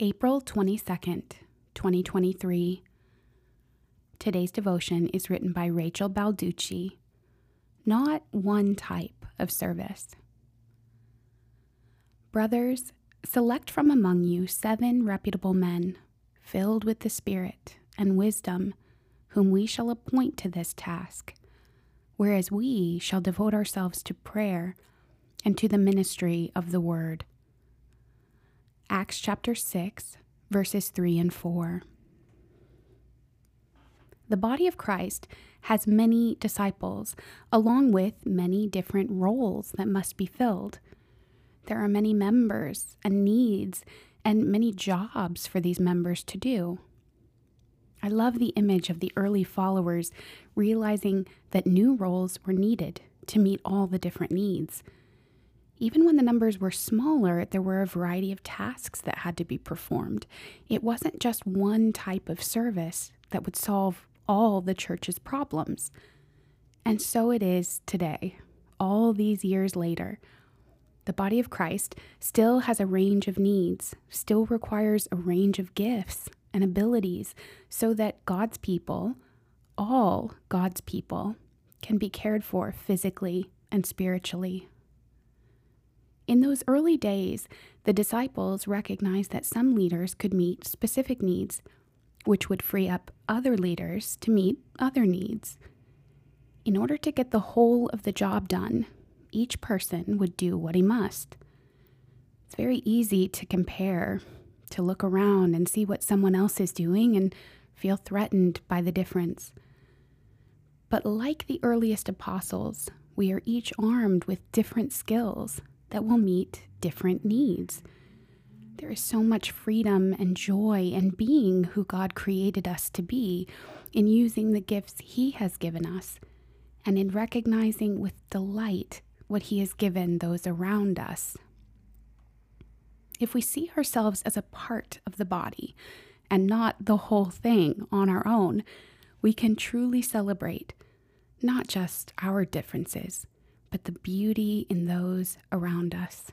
April 22nd, 2023. Today's devotion is written by Rachel Balducci. Not one type of service. Brothers, select from among you seven reputable men, filled with the Spirit and wisdom, whom we shall appoint to this task, whereas we shall devote ourselves to prayer and to the ministry of the word. Acts chapter 6, verses 3 and 4. The body of Christ has many disciples, along with many different roles that must be filled. There are many members and needs and many jobs for these members to do. I love the image of the early followers realizing that new roles were needed to meet all the different needs. Even when the numbers were smaller, there were a variety of tasks that had to be performed. It wasn't just one type of service that would solve all the church's problems. And so it is today, all these years later. The body of Christ still has a range of needs, still requires a range of gifts and abilities so that God's people, all God's people, can be cared for physically and spiritually. In those early days, the disciples recognized that some leaders could meet specific needs, which would free up other leaders to meet other needs. In order to get the whole of the job done, each person would do what he must. It's very easy to compare, to look around and see what someone else is doing and feel threatened by the difference. But like the earliest apostles, we are each armed with different skills that will meet different needs. There is so much freedom and joy in being who God created us to be, in using the gifts He has given us, and in recognizing with delight what He has given those around us. If we see ourselves as a part of the body and not the whole thing on our own, we can truly celebrate not just our differences but the beauty in those around us.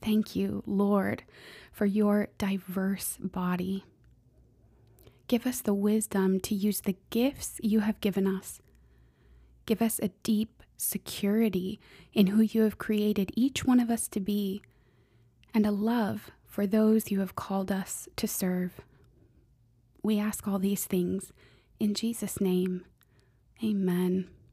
Thank you, Lord, for your diverse body. Give us the wisdom to use the gifts you have given us. Give us a deep security in who you have created each one of us to be, and a love for those you have called us to serve. We ask all these things in Jesus' name. Amen.